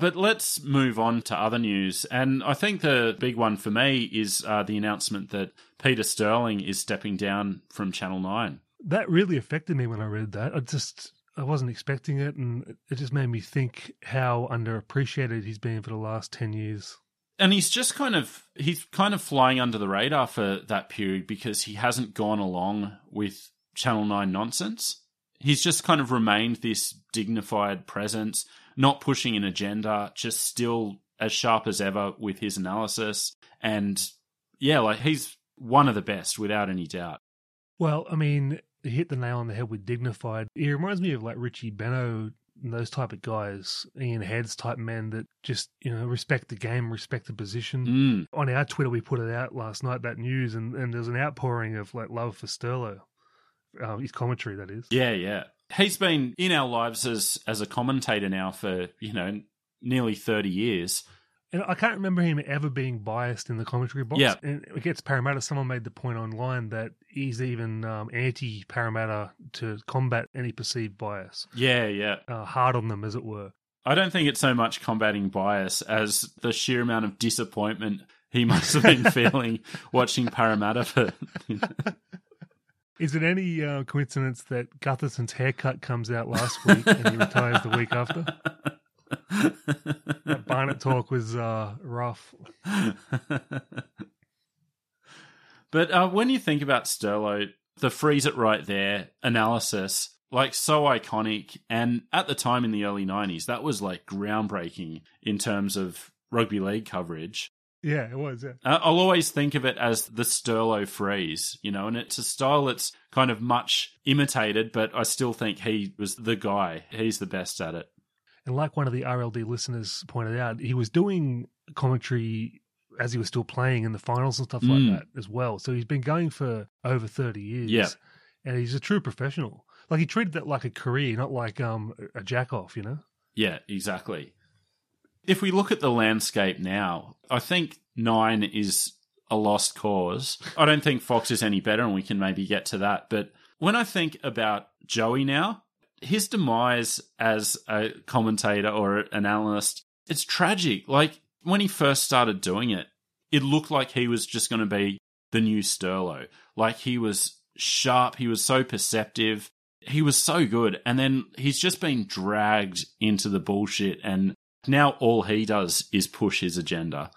But let's move on to other news. And I think the big one for me is uh, the announcement that Peter Sterling is stepping down from Channel 9. That really affected me when I read that. I just I wasn't expecting it, and it just made me think how underappreciated he's been for the last ten years. And he's just kind of he's kind of flying under the radar for that period because he hasn't gone along with Channel 9 nonsense. He's just kind of remained this dignified presence, not pushing an agenda, just still as sharp as ever with his analysis. And yeah, like he's one of the best without any doubt. Well, I mean, he hit the nail on the head with dignified. He reminds me of like Richie Benaud and those type of guys, Ian Heads type men that just you know respect the game, respect the position. Mm. On our Twitter, we put it out last night that news, and, and there's an outpouring of like love for Sterlo, um, his commentary that is. Yeah, yeah. He's been in our lives as as a commentator now for, you know, nearly 30 years. And I can't remember him ever being biased in the commentary box. Yeah. And against Parramatta, someone made the point online that he's even um, anti Parramatta to combat any perceived bias, Yeah, yeah. uh, hard on them, as it were. I don't think it's so much combating bias as the sheer amount of disappointment he must have been feeling watching Parramatta for. Is it any uh, coincidence that Gutherson's haircut comes out last week and he retires the week after? That Barnett talk was uh, rough. but uh, when you think about Sterlo, the freeze it right there analysis, like so iconic. And at the time in the early 90s, that was like groundbreaking in terms of rugby league coverage. Yeah, it was. Yeah. I'll always think of it as the Sterlo freeze, you know, and it's a style that's kind of much imitated, but I still think he was the guy. He's the best at it. And like one of the RLD listeners pointed out, he was doing commentary as he was still playing in the finals and stuff Mm. like that as well. So he's been going for over 30 years. Yeah. And he's a true professional. Like he treated that like a career, not like um, a jack off, you know? Yeah, exactly. If we look at the landscape now, I think nine is a lost cause. I don't think Fox is any better, and we can maybe get to that. But when I think about Joey now, his demise as a commentator or an analyst, it's tragic. Like when he first started doing it, it looked like he was just going to be the new Sterlo. Like he was sharp, he was so perceptive, he was so good. And then he's just been dragged into the bullshit. And now all he does is push his agenda.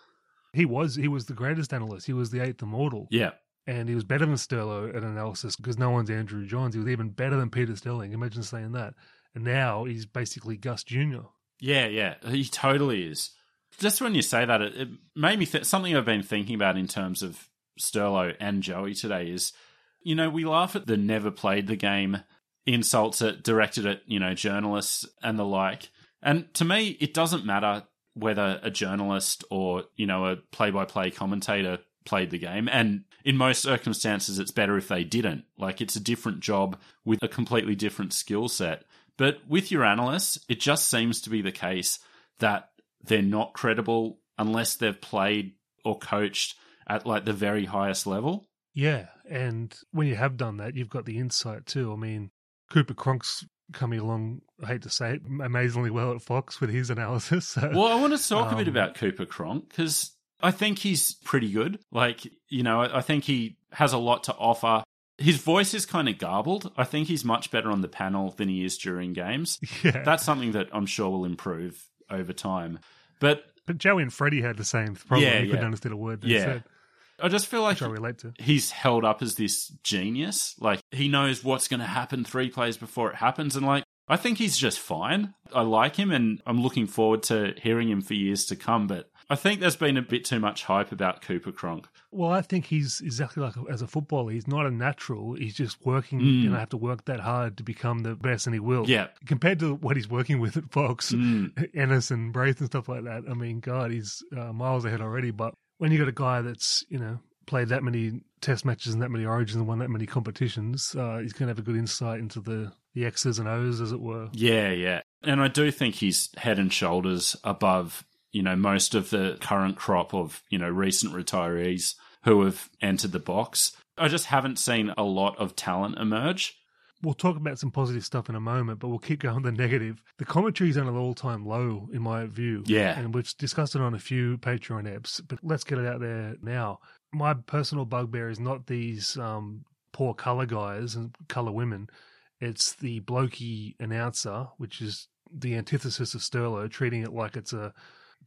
He was he was the greatest analyst. He was the eighth immortal. Yeah. And he was better than Sterlo at analysis because no one's Andrew Johns. He was even better than Peter Sterling. Imagine saying that. And now he's basically Gus Jr. Yeah, yeah, he totally is. Just when you say that, it, it made me think something I've been thinking about in terms of Sterlo and Joey today is, you know, we laugh at the never played the game insults at directed at you know journalists and the like, and to me, it doesn't matter whether a journalist or you know a play-by-play commentator played the game. And in most circumstances it's better if they didn't. Like it's a different job with a completely different skill set. But with your analysts it just seems to be the case that they're not credible unless they've played or coached at like the very highest level. Yeah, and when you have done that, you've got the insight too. I mean, Cooper Cronk's coming along. I hate to say it, amazingly well at Fox with his analysis. So. Well, I want to talk a bit Um, about Cooper Cronk because I think he's pretty good. Like, you know, I I think he has a lot to offer. His voice is kind of garbled. I think he's much better on the panel than he is during games. Yeah, That's something that I'm sure will improve over time. But but Joey and Freddie had the same problem. Yeah, you couldn't yeah. understand a word they Yeah. said, I just feel like which I relate to. he's held up as this genius. Like he knows what's going to happen three plays before it happens, and like I think he's just fine. I like him, and I'm looking forward to hearing him for years to come. But I think there's been a bit too much hype about Cooper Cronk. Well, I think he's exactly like as a footballer. He's not a natural. He's just working. Mm. You know, have to work that hard to become the best, and he will. Yeah. Compared to what he's working with at Fox, Mm. Ennis and Braith and stuff like that. I mean, God, he's uh, miles ahead already. But when you got a guy that's you know played that many Test matches and that many Origins and won that many competitions, uh, he's going to have a good insight into the the X's and O's, as it were. Yeah, yeah. And I do think he's head and shoulders above, you know, most of the current crop of, you know, recent retirees who have entered the box. I just haven't seen a lot of talent emerge. We'll talk about some positive stuff in a moment, but we'll keep going with the negative. The commentary is on an all time low, in my view. Yeah. And we've discussed it on a few Patreon apps, but let's get it out there now. My personal bugbear is not these um, poor colour guys and colour women. It's the blokey announcer, which is the antithesis of Sterlo, treating it like it's a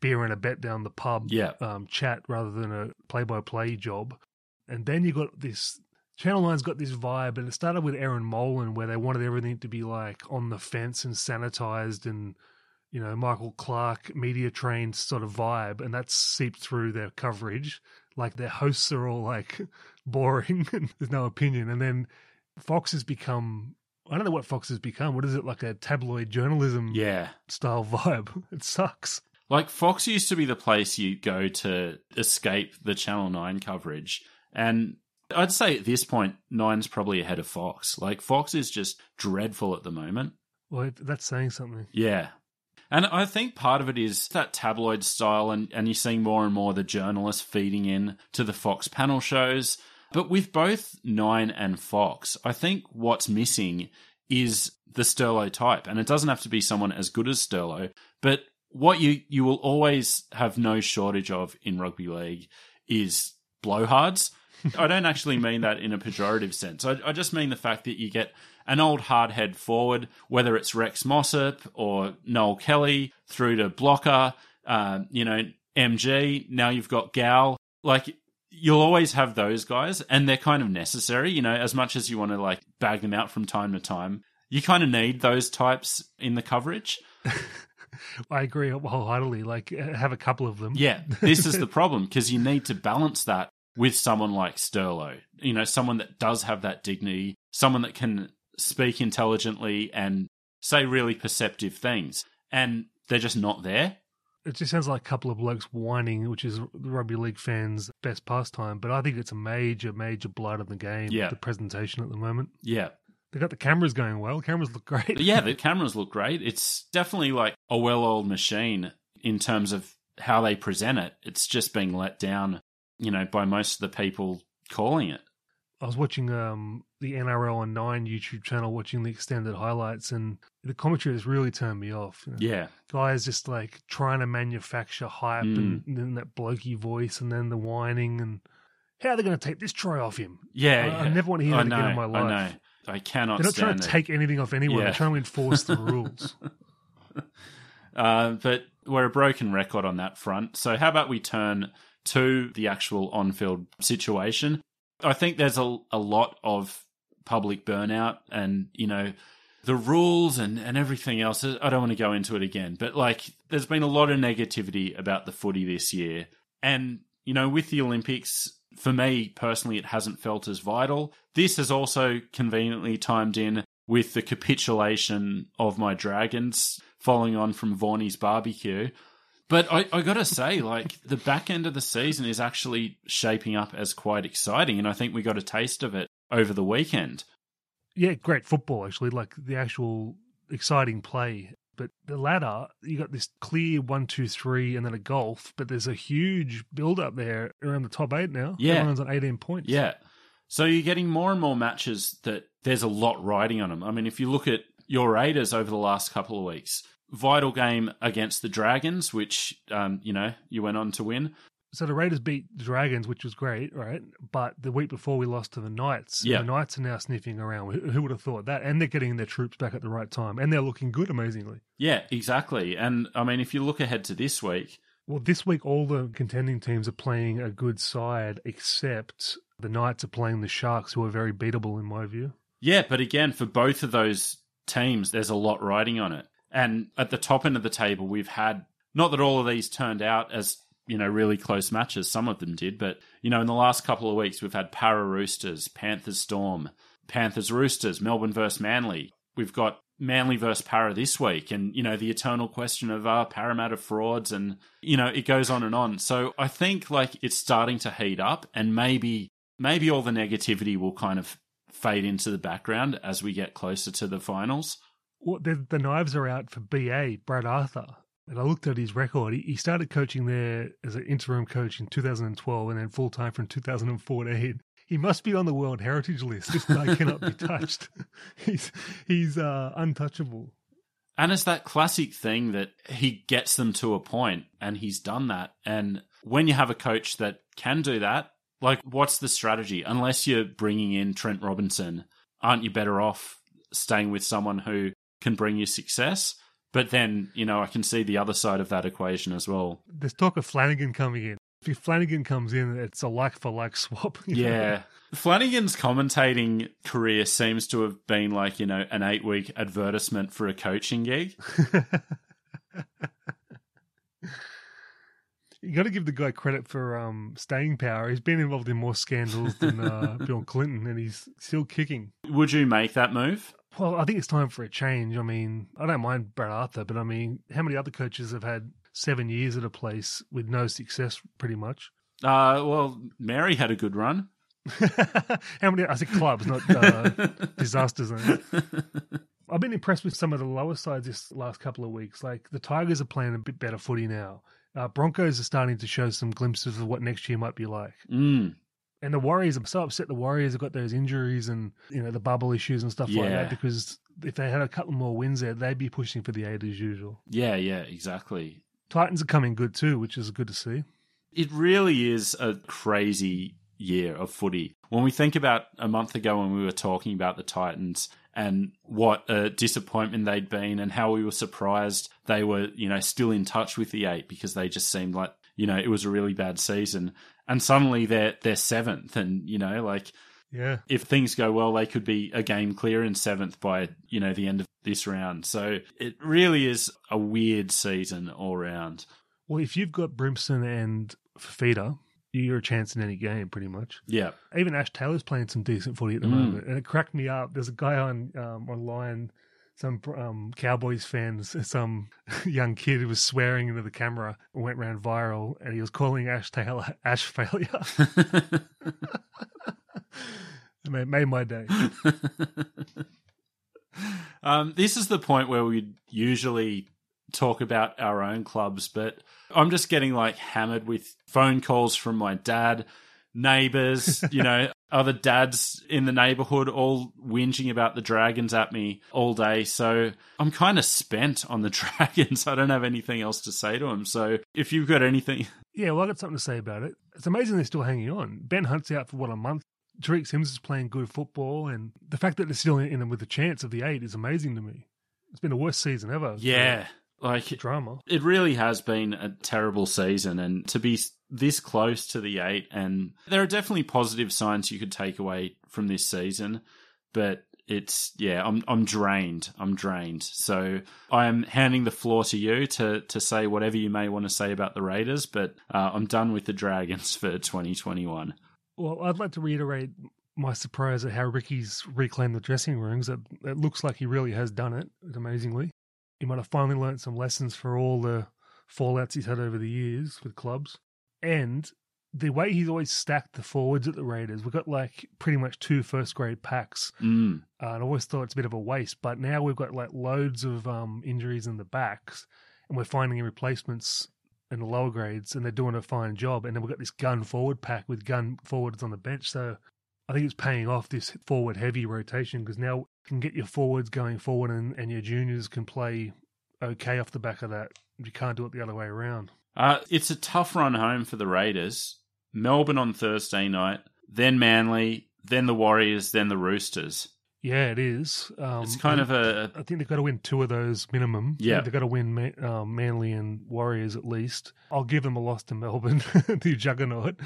beer and a bet down the pub Yeah. um, chat rather than a play by play job. And then you got this Channel 9's got this vibe, and it started with Erin Molan, where they wanted everything to be like on the fence and sanitized and, you know, Michael Clarke media trained sort of vibe. And that's seeped through their coverage. Like their hosts are all like boring and there's no opinion. And then Fox has become. I don't know what Fox has become. What is it like a tabloid journalism Yeah. style vibe? It sucks. Like Fox used to be the place you go to escape the Channel 9 coverage. And I'd say at this point, Nine's probably ahead of Fox. Like Fox is just dreadful at the moment. Well, that's saying something. Yeah. And I think part of it is that tabloid style, and, and you're seeing more and more the journalists feeding in to the Fox panel shows. But with both Nine and Fox, I think what's missing is the Sterlo type. And it doesn't have to be someone as good as Sterlo, but what you, you will always have no shortage of in rugby league is blowhards. I don't actually mean that in a pejorative sense. I, I just mean the fact that you get an old hardhead forward, whether it's Rex Mossop or Noel Kelly, through to Blocker, uh, you know, MG. Now you've got Gal. Like, you'll always have those guys, and they're kind of necessary, you know, as much as you want to, like, bag them out from time to time. You kind of need those types in the coverage. I agree wholeheartedly. Like, uh, have a couple of them. Yeah, this is the problem because you need to balance that with someone like Sterlo. You know, someone that does have that dignity, someone that can speak intelligently and say really perceptive things. And they're just not there. It just sounds like a couple of blokes whining, which is the rugby league fans' best pastime. But I think it's a major, major blight of the game. Yeah. The presentation at the moment. Yeah. They got the cameras going well. Cameras look great. Yeah, the cameras look great. It's definitely like a well oiled machine in terms of how they present it. It's just being let down, you know, by most of the people calling it. I was watching um, the NRL on Nine YouTube channel, watching the extended highlights, and the commentary has really turned me off. you know. Yeah. guys just like trying to manufacture hype Mm. and, then that blokey voice and then the whining and how are they going to take this try off him? Yeah. I- I never want to hear I that again in my I life. know. I cannot They're not trying to it. take anything off anyone. Yeah. They're trying to enforce the rules. Uh, but we're a broken record on that front. So how about we turn to the actual on-field situation? I think there's a, a lot of public burnout and, you know, the rules and, and everything else. I don't want to go into it again, but like there's been a lot of negativity about the footy this year. And, you know, with the Olympics, for me personally, it hasn't felt as vital. This has also conveniently timed in with the capitulation of my Dragons following on from Vaughny's barbecue. But I, I got to say, like, the back end of the season is actually shaping up as quite exciting. And I think we got a taste of it over the weekend. yeah, great football actually, like the actual exciting play. But the ladder, you got this clear one, two, three, and then a golf. But there's a huge build up there around the top eight now. Yeah. everyone's on eighteen points. Yeah. So you're getting more and more matches that there's a lot riding on them. I mean, if you look at your Raiders over the last couple of weeks, vital game against the Dragons, which, um, you know, you went on to win. So the Raiders beat the Dragons, which was great, right? But the week before we lost to the Knights. Yeah. The Knights are now sniffing around. Who who would have thought that? And they're getting their troops back at the right time. And they're looking good, amazingly. Yeah, exactly. And I mean, if you look ahead to this week, Well, this week all the contending teams are playing a good side, except the Knights are playing the Sharks, who are very beatable in my view. Yeah, but again, for both of those teams, there's a lot riding on it. And at the top end of the table, we've had not that all of these turned out as you know, really close matches. Some of them did, but you know, in the last couple of weeks, we've had Para Roosters, Panthers Storm, Panthers Roosters, Melbourne versus Manly. We've got Manly versus Para this week, and you know the eternal question of uh, Parramatta frauds, and you know it goes on and on. So I think like it's starting to heat up, and maybe maybe all the negativity will kind of fade into the background as we get closer to the finals. Well, the, the knives are out for BA Brad Arthur, and I looked at his record. He, he started coaching there as an interim coach in 2012, and then full time from 2014 he must be on the World Heritage List. This guy cannot be touched. he's he's uh, untouchable. And it's that classic thing that he gets them to a point, and he's done that. And when you have a coach that can do that, like, what's the strategy? Unless you're bringing in Trent Robinson, aren't you better off staying with someone who can bring you success? But then, you know, I can see the other side of that equation as well. There's talk of Flanagan coming in if Flanagan comes in, it's a like for like swap. Yeah. Know? Flanagan's commentating career seems to have been like, you know, an eight week advertisement for a coaching gig. you got to give the guy credit for um, staying power. He's been involved in more scandals than uh, Bill Clinton, and he's still kicking. Would you make that move? Well, I think it's time for a change. I mean, I don't mind Brad Arthur, but I mean, how many other coaches have had seven years at a place with no success, pretty much. Uh, well, Mary had a good run. How many? I said clubs, not uh, disasters. I've been impressed with some of the lower sides this last couple of weeks. Like the Tigers are playing a bit better footy now. Uh, Broncos are starting to show some glimpses of what next year might be like. Mm. And the Warriors, I'm so upset the Warriors have got those injuries and you know the bubble issues and stuff yeah. like that because if they had a couple more wins there, they'd be pushing for the eight as usual. Yeah, yeah, exactly. Titans are coming good too, which is good to see. It really is a crazy year of footy. When we think about a month ago when we were talking about the Titans and what a disappointment they'd been and how we were surprised they were, you know, still in touch with the eight because they just seemed like, you know, it was a really bad season. And suddenly they're they're seventh and, you know, like yeah. If things go well, they could be a game clear in seventh by, you know, the end of this round. So it really is a weird season all round. Well, if you've got Brimson and Fifita, you're a chance in any game, pretty much. Yeah. Even Ash Taylor's playing some decent footy at the mm. moment, and it cracked me up. There's a guy on um, online, some um, Cowboys fans, some young kid who was swearing into the camera went around viral, and he was calling Ash Taylor Ash failure. it made my day. um, this is the point where we usually talk about our own clubs, but I'm just getting like hammered with phone calls from my dad, neighbors, you know, other dads in the neighborhood all whinging about the Dragons at me all day. So I'm kind of spent on the Dragons. I don't have anything else to say to them. So if you've got anything. Yeah, well, I got something to say about it. It's amazing they're still hanging on. Ben Hunt's out for what, a month? Tariq Sims is playing good football, and the fact that they're still in them with a chance of the eight is amazing to me. It's been the worst season ever. Yeah, like drama. It really has been a terrible season, and to be this close to the eight, and there are definitely positive signs you could take away from this season, but it's yeah, I'm I'm drained. I'm drained. So I am handing the floor to you to to say whatever you may want to say about the Raiders, but uh, I'm done with the Dragons for 2021. Well, I'd like to reiterate my surprise at how Ricky's reclaimed the dressing rooms. It, it looks like he really has done it, amazingly. He might have finally learnt some lessons for all the fallouts he's had over the years with clubs. And the way he's always stacked the forwards at the Raiders, we've got like pretty much two first grade packs. Mm. Uh, and I always thought it's a bit of a waste, but now we've got like loads of um, injuries in the backs, and we're finding replacements in the lower grades, and they're doing a fine job. And then we've got this gun forward pack with gun forwards on the bench. So I think it's paying off this forward heavy rotation because now you can get your forwards going forward, and, and your juniors can play okay off the back of that. You can't do it the other way around. Uh, it's a tough run home for the Raiders. Melbourne on Thursday night, then Manly, then the Warriors, then the Roosters. Yeah, it is. Um, it's kind of a. I think they've got to win two of those minimum. Yeah, they've got to win Man, um, Manly and Warriors at least. I'll give them a loss to Melbourne, the juggernaut.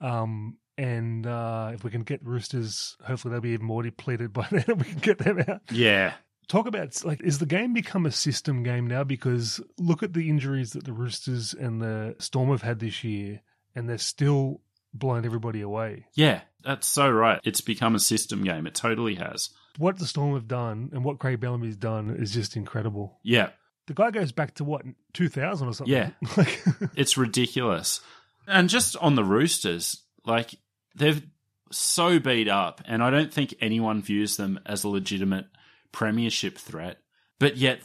Um, and uh, if we can get Roosters, hopefully they'll be even more depleted by then. we can get them out. Yeah, Talk about like, is the game become a system game now? Because look at the injuries that the Roosters and the Storm have had this year, and they're still blowing everybody away. Yeah, that's so right. It's become a system game. It totally has. What the Storm have done and what Craig Bellamy's done is just incredible. Yeah, The guy goes back to what, 2000 or something? Yeah. Like, it's ridiculous. And just on the Roosters, like they're so beat up, and I don't think anyone views them as a legitimate premiership threat, but yet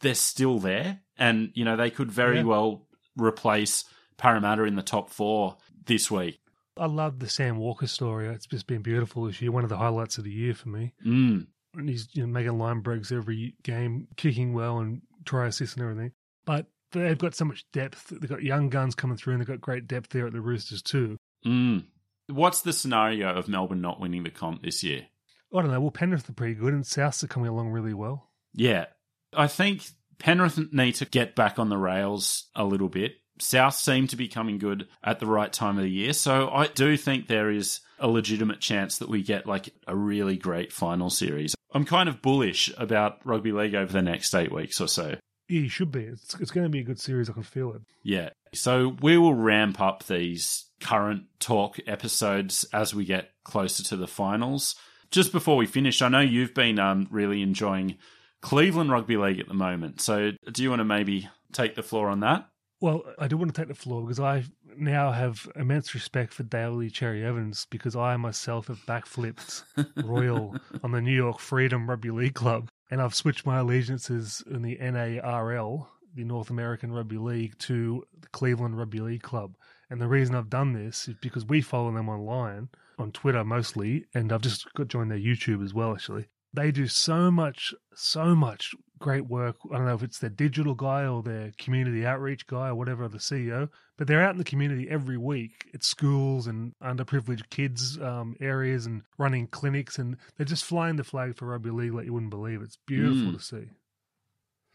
they're still there. And, you know, they could very Yeah. well replace Parramatta in the top four this week. I love the Sam Walker story. It's just been beautiful this year. One of the highlights of the year for me. Mm. and he's you know, making line breaks every game, kicking well and try assists and everything. But they've got so much depth. They've got young guns coming through, and they've got great depth there at the Roosters too. Mm. What's the scenario of Melbourne not winning the comp this year? I don't know. Well, Penrith are pretty good, and Souths are coming along really well. Yeah. I think Penrith need to get back on the rails a little bit. South seem to be coming good at the right time of the year. So I do think there is a legitimate chance that we get like a really great final series. I'm kind of bullish about rugby league over the next eight weeks or so. Yeah, you should be. It's, it's going to be a good series. I can feel it. Yeah. So we will ramp up these current talk episodes as we get closer to the finals. Just before we finish, I know you've been um, really enjoying Cleveland Rugby League at the moment. So do you want to maybe take the floor on that? Well, I do want to take the floor because I now have immense respect for Daly Cherry Evans because I myself have backflipped Royal on the New York Freedom Rugby League Club and I've switched my allegiances in the NARL, the North American Rugby League, to the Cleveland Rugby League Club. And the reason I've done this is because we follow them online, on Twitter mostly, and I've just got joined their YouTube as well, actually. They do so much, so much great work. I don't know if it's their digital guy or their community outreach guy or whatever, the CEO, but they're out in the community every week at schools and underprivileged kids um, areas and running clinics, and they're just flying the flag for rugby league like you wouldn't believe. It's beautiful Mm. to see.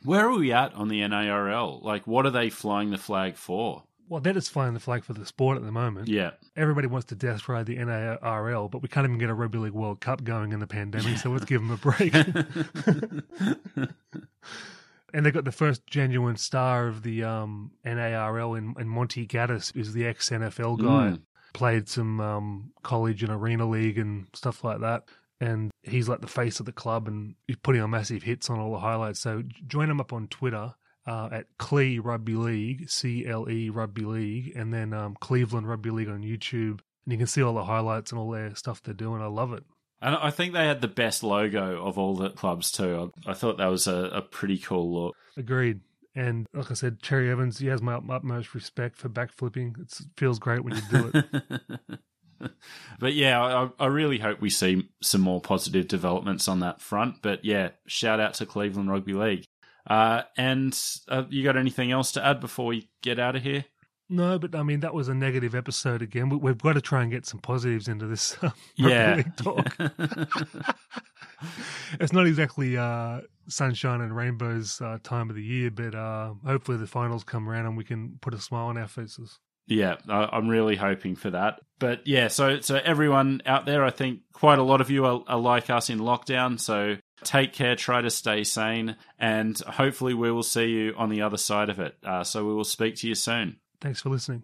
Where are we at on the NARL? Like, what are they flying the flag for? Well, they're flying the flag for the sport at the moment. Yeah. Everybody wants to death ride the NARL, but we can't even get a Rugby League World Cup going in the pandemic, so let's give them a break. and they've got the first genuine star of the um, NARL in, in Monty Gaddis, who's the ex NFL guy. Mm. Played some um, college and arena league and stuff like that. And he's like the face of the club and he's putting on massive hits on all the highlights. So join him up on Twitter uh, at Cle Rugby League, C L E Rugby League, and then um, Cleveland Rugby League on YouTube. And you can see all the highlights and all their stuff they're doing. I love it. And I think they had the best logo of all the clubs too. I, I thought that was a, a pretty cool look. Agreed. And like I said, Cherry Evans, he has my utmost respect for backflipping. It feels great when you do it. but yeah, I, I really hope we see some more positive developments on that front. But yeah, shout out to Cleveland Rugby League. Uh, and uh, you got anything else to add before we get out of here? no, but I mean, that was a negative episode again. We, we've got to try and get some positives into this rugby Yeah. talk. it's not exactly uh, sunshine and rainbows uh, time of the year, but uh, hopefully the finals come around and we can put a smile on our faces. Yeah, I- I'm really hoping for that. But yeah, so so everyone out there, I think quite a lot of you are, are like us in lockdown. So take care, try to stay sane, and hopefully we will see you on the other side of it. Uh, so we will speak to you soon. Thanks for listening.